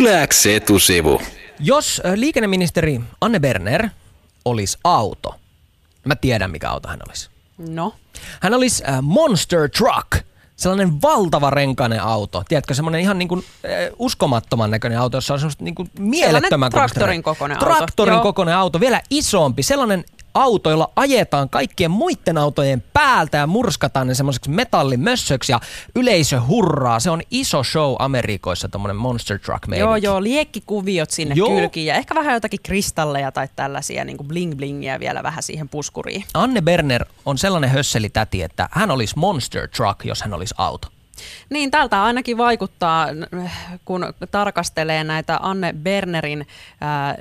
Yläks etusivu. Jos liikenneministeri Anne Berner olisi auto, mä tiedän mikä auto hän olisi. No, Hän olisi Monster Truck. Sellainen valtava renkainen auto. Tiedätkö, semmoinen ihan niin kuin, äh, uskomattoman näköinen auto, jossa on semmoista niin kuin mielettömän traktorin kokoinen auto. Traktorin Joo. kokoinen auto, vielä isompi. Sellainen auto, jolla ajetaan kaikkien muiden autojen päältä ja murskataan ne semmoiseksi metallimössöksi ja yleisö hurraa. Se on iso show Amerikoissa, tommonen Monster Truck meininki. joo joo, liekkikuviot sinne Joo. kylkiin ja ehkä vähän jotakin kristalleja tai tällaisia niin bling blingiä vielä vähän siihen puskuriin. Anne Berner on sellainen hösselitäti, että hän olisi Monster Truck, jos hän olisi auto. Niin, tältä ainakin vaikuttaa, kun tarkastelee näitä Anne Bernerin ää,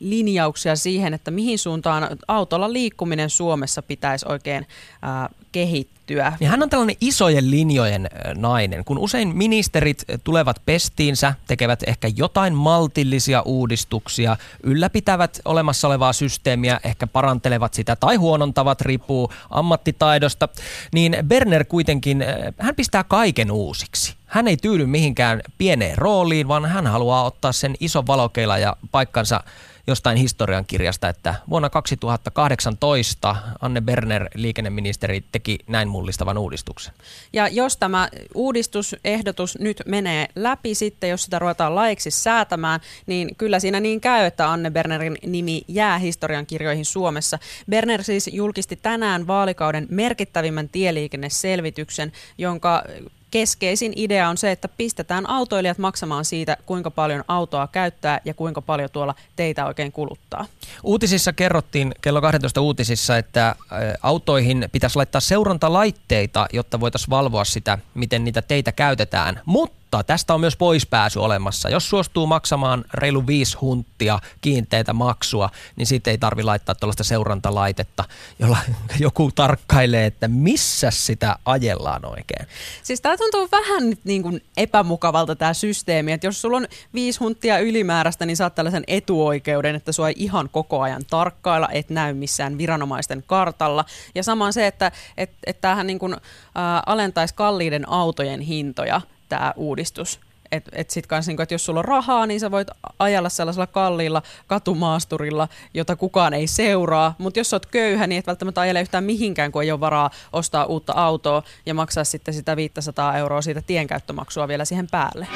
linjauksia siihen, että mihin suuntaan autolla liikkuminen Suomessa pitäisi oikein ää, kehittyä. Niin hän on tällainen isojen linjojen nainen. Kun usein ministerit tulevat pestiinsä, tekevät ehkä jotain maltillisia uudistuksia, ylläpitävät olemassa olevaa systeemiä, ehkä parantelevat sitä tai huonontavat, riippuu ammattitaidosta, niin Berner kuitenkin, hän pistää kaiken uusiksi. Hän ei tyydy mihinkään pieneen rooliin, vaan hän haluaa ottaa sen ison valokeila ja paikkansa jostain historiankirjasta, että vuonna 2018 Anne Berner, liikenneministeri, teki näin mullistavan uudistuksen. Ja jos tämä uudistusehdotus nyt menee läpi sitten, jos sitä ruvetaan laiksi säätämään, niin kyllä siinä niin käy, että Anne Bernerin nimi jää historiankirjoihin Suomessa. Berner siis julkisti tänään vaalikauden merkittävimmän tieliikenneselvityksen, jonka keskeisin idea on se, että pistetään autoilijat maksamaan siitä, kuinka paljon autoa käyttää ja kuinka paljon tuolla teitä oikein kuluttaa. Uutisissa kerrottiin, kello 12 uutisissa, että autoihin pitäisi laittaa seurantalaitteita, jotta voitaisiin valvoa sitä, miten niitä teitä käytetään. Mutta tästä on myös poispääsy olemassa. Jos suostuu maksamaan reilu viisi hunttia kiinteitä maksua, niin siitä ei tarvi laittaa tuollaista seurantalaitetta, jolla joku tarkkailee, että missä sitä ajellaan oikein. Siis tämä tuntuu vähän niin kuin epämukavalta tämä systeemi, että jos sulla on viisi hunttia ylimääräistä, niin saat tällaisen etuoikeuden, että sua ei ihan koko ajan tarkkailla, et näy missään viranomaisten kartalla. Ja sama se, että et, et tämähän niin kuin, ä, alentaisi kalliiden autojen hintoja, tämä uudistus. Että et sit kans, niinku, että jos sulla on rahaa, niin sä voit ajella sellaisella kalliilla katumaasturilla, jota kukaan ei seuraa. Mutta jos sä oot köyhä, niin et välttämättä ajele yhtään mihinkään, kun ei ole varaa ostaa uutta autoa ja maksaa sitten sitä 500 euroa siitä tienkäyttömaksua vielä siihen päälle.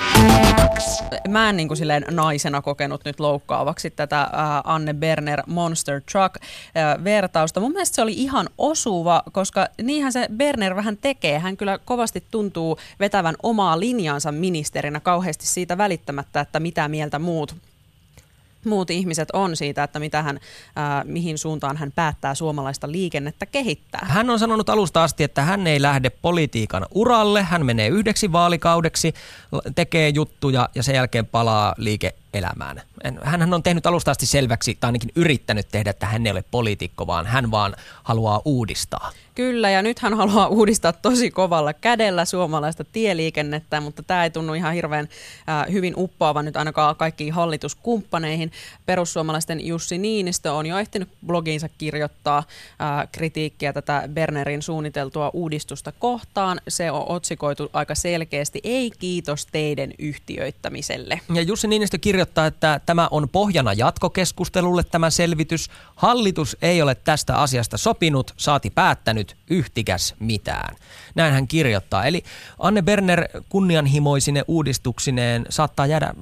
Mä en niin kuin silleen naisena kokenut nyt loukkaavaksi tätä ää, Anne Berner Monster Truck ää, vertausta. Mun mielestä se oli ihan osuva, koska niinhän se Berner vähän tekee. Hän kyllä kovasti tuntuu vetävän omaa linjaansa ministerinä kauheasti siitä välittämättä, että mitä mieltä muut muut ihmiset on siitä, että mitä hän, ää, mihin suuntaan hän päättää suomalaista liikennettä kehittää. Hän on sanonut alusta asti, että hän ei lähde politiikan uralle. Hän menee yhdeksi vaalikaudeksi, tekee juttuja ja sen jälkeen palaa liike-elämään. Hän on tehnyt alusta asti selväksi, tai ainakin yrittänyt tehdä, että hän ei ole poliitikko, vaan hän vaan haluaa uudistaa. Kyllä, ja nyt hän haluaa uudistaa tosi kovalla kädellä suomalaista tieliikennettä, mutta tämä ei tunnu ihan hirveän äh, hyvin uppoavan nyt ainakaan kaikkiin hallituskumppaneihin. Perussuomalaisten Jussi Niinistö on jo ehtinyt blogiinsa kirjoittaa äh, kritiikkiä tätä Bernerin suunniteltua uudistusta kohtaan. Se on otsikoitu aika selkeästi, ei kiitos teidän yhtiöittämiselle. Ja Jussi Niinistö kirjoittaa, että tämä on pohjana jatkokeskustelulle tämä selvitys. Hallitus ei ole tästä asiasta sopinut, saati päättänyt yhtikäs mitään. Näin hän kirjoittaa. Eli Anne Berner kunnianhimoisine uudistuksineen saattaa jäädä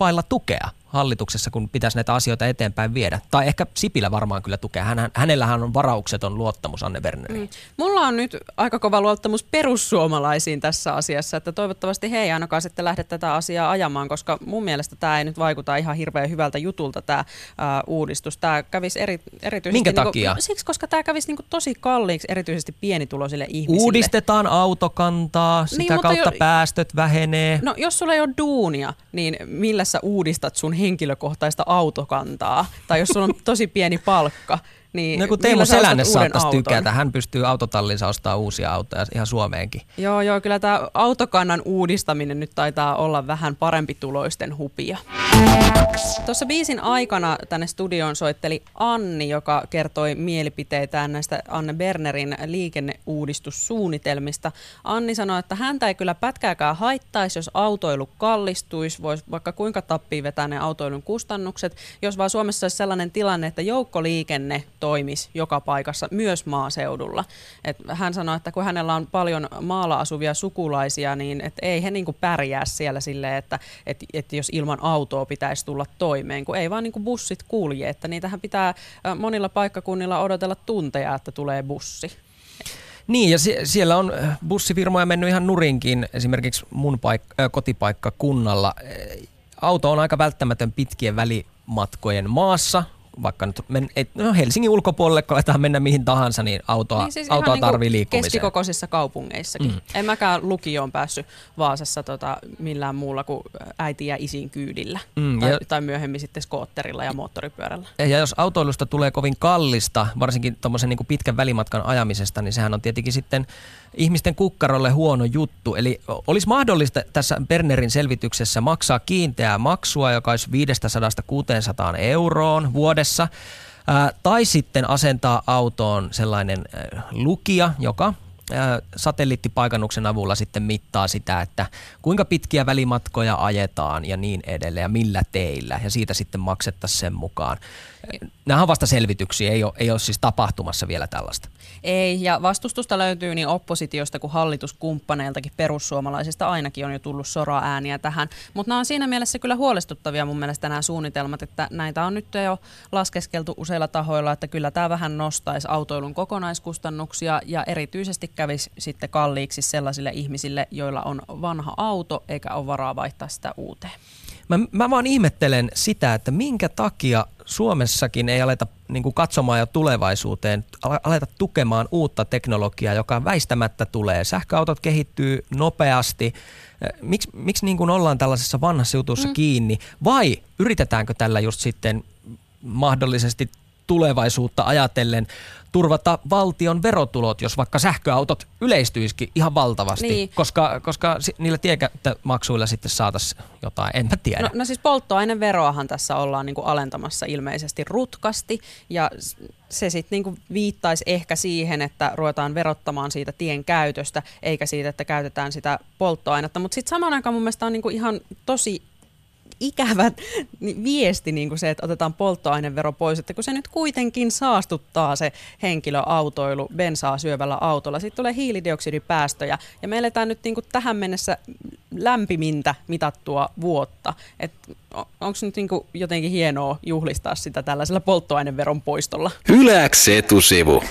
vailla tukea hallituksessa, kun pitäisi näitä asioita eteenpäin viedä. Tai ehkä Sipilä varmaan kyllä tukea. Hän, hänellähän on varaukseton luottamus Anne Berneriin. Mm. Mulla on nyt aika kova luottamus perussuomalaisiin tässä asiassa, että toivottavasti he ei ainakaan sitten lähde tätä asiaa ajamaan, koska mun mielestä tämä ei nyt vaikuta ihan hirveän hyvältä jutulta tämä uudistus. Tämä kävisi eri, erityisesti... Minkä niinku, takia? Siksi, koska tämä kävisi niinku tosi kalliiksi erityisesti pienituloisille ihmisille. Uudistetaan autokantaa, sitä Niin, kautta jo- päästöt vähenee. No jos sulla ei ole duunia, niin millä sä uudistat sun henkilökohtaista autokantaa? Tai jos sulla on tosi pieni palkka, Niin no kun Teemu Selänne saattaisi tykätä, hän pystyy autotallinsa ostaa uusia autoja ihan Suomeenkin. Joo, joo, kyllä tämä autokannan uudistaminen nyt taitaa olla vähän parempi tuloisten hupia. Tuossa biisin aikana tänne studioon soitteli Anni, joka kertoi mielipiteitään näistä Anne Bernerin liikenneuudistussuunnitelmista. Anni sanoi, että häntä ei kyllä pätkääkään haittaisi, jos autoilu kallistuisi, voisi vaikka kuinka tappii vetää ne autoilun kustannukset, jos vaan Suomessa olisi sellainen tilanne, että joukkoliikenne toimisi joka paikassa, myös maaseudulla. Et hän sanoi, että kun hänellä on paljon maalla asuvia sukulaisia, niin et ei he niinku pärjää siellä silleen, että et, et jos ilman autoa pitäisi tulla toimeen, kun ei vaan niinku bussit kulje, että niitähän pitää monilla paikkakunnilla odotella tunteja, että tulee bussi. Niin, ja sie- siellä on bussifirmoja mennyt ihan nurinkin, esimerkiksi mun paik- äh, kotipaikka kunnalla. Auto on aika välttämätön pitkien välimatkojen maassa, vaikka nyt men, et, no Helsingin ulkopuolelle, kun aletaan mennä mihin tahansa, niin autoa, niin siis autoa tarvii niin liikkumiseen. Keskikokoisissa kaupungeissakin. Mm. En mäkään lukioon päässyt Vaasassa tota, millään muulla kuin äiti ja isin kyydillä. Mm, tai, ja, tai myöhemmin sitten skootterilla ja moottoripyörällä. Ja jos autoilusta tulee kovin kallista, varsinkin tuommoisen niin pitkän välimatkan ajamisesta, niin sehän on tietenkin sitten ihmisten kukkarolle huono juttu. Eli olisi mahdollista tässä Bernerin selvityksessä maksaa kiinteää maksua, joka olisi 500-600 euroon vuodessa, tai sitten asentaa autoon sellainen lukija, joka satelliittipaikannuksen avulla sitten mittaa sitä, että kuinka pitkiä välimatkoja ajetaan ja niin edelleen ja millä teillä ja siitä sitten maksettaisiin sen mukaan. Nämä on vasta selvityksiä, ei ole, ei ole siis tapahtumassa vielä tällaista. Ei, ja vastustusta löytyy niin oppositiosta kuin hallituskumppaneiltakin perussuomalaisista ainakin on jo tullut sora-ääniä tähän. Mutta nämä on siinä mielessä kyllä huolestuttavia mun mielestä nämä suunnitelmat, että näitä on nyt jo laskeskeltu useilla tahoilla, että kyllä tämä vähän nostaisi autoilun kokonaiskustannuksia ja erityisesti kävisi sitten kalliiksi sellaisille ihmisille, joilla on vanha auto eikä ole varaa vaihtaa sitä uuteen. Mä, mä vaan ihmettelen sitä, että minkä takia Suomessakin ei aleta niin kuin katsomaan jo tulevaisuuteen, aleta tukemaan uutta teknologiaa, joka väistämättä tulee. Sähköautot kehittyy nopeasti. Miks, miksi niin kuin ollaan tällaisessa vanhassa jutussa mm. kiinni? Vai yritetäänkö tällä just sitten mahdollisesti tulevaisuutta ajatellen turvata valtion verotulot, jos vaikka sähköautot yleistyisikin ihan valtavasti, niin. koska, koska niillä tiemaksuilla sitten saataisiin jotain, en mä tiedä. No, no siis polttoaineveroahan tässä ollaan niin kuin alentamassa ilmeisesti rutkasti ja se sitten niin viittaisi ehkä siihen, että ruvetaan verottamaan siitä tien käytöstä, eikä siitä, että käytetään sitä polttoainetta. Mutta sitten samaan aikaan mun mielestä on niin kuin ihan tosi ikävä viesti niin kuin se, että otetaan polttoainevero pois, että kun se nyt kuitenkin saastuttaa se henkilöautoilu bensaa syövällä autolla, sitten tulee hiilidioksidipäästöjä ja me eletään nyt niin kuin tähän mennessä lämpimintä mitattua vuotta. Onko nyt niin kuin jotenkin hienoa juhlistaa sitä tällaisella polttoaineveron poistolla? Yläks etusivu.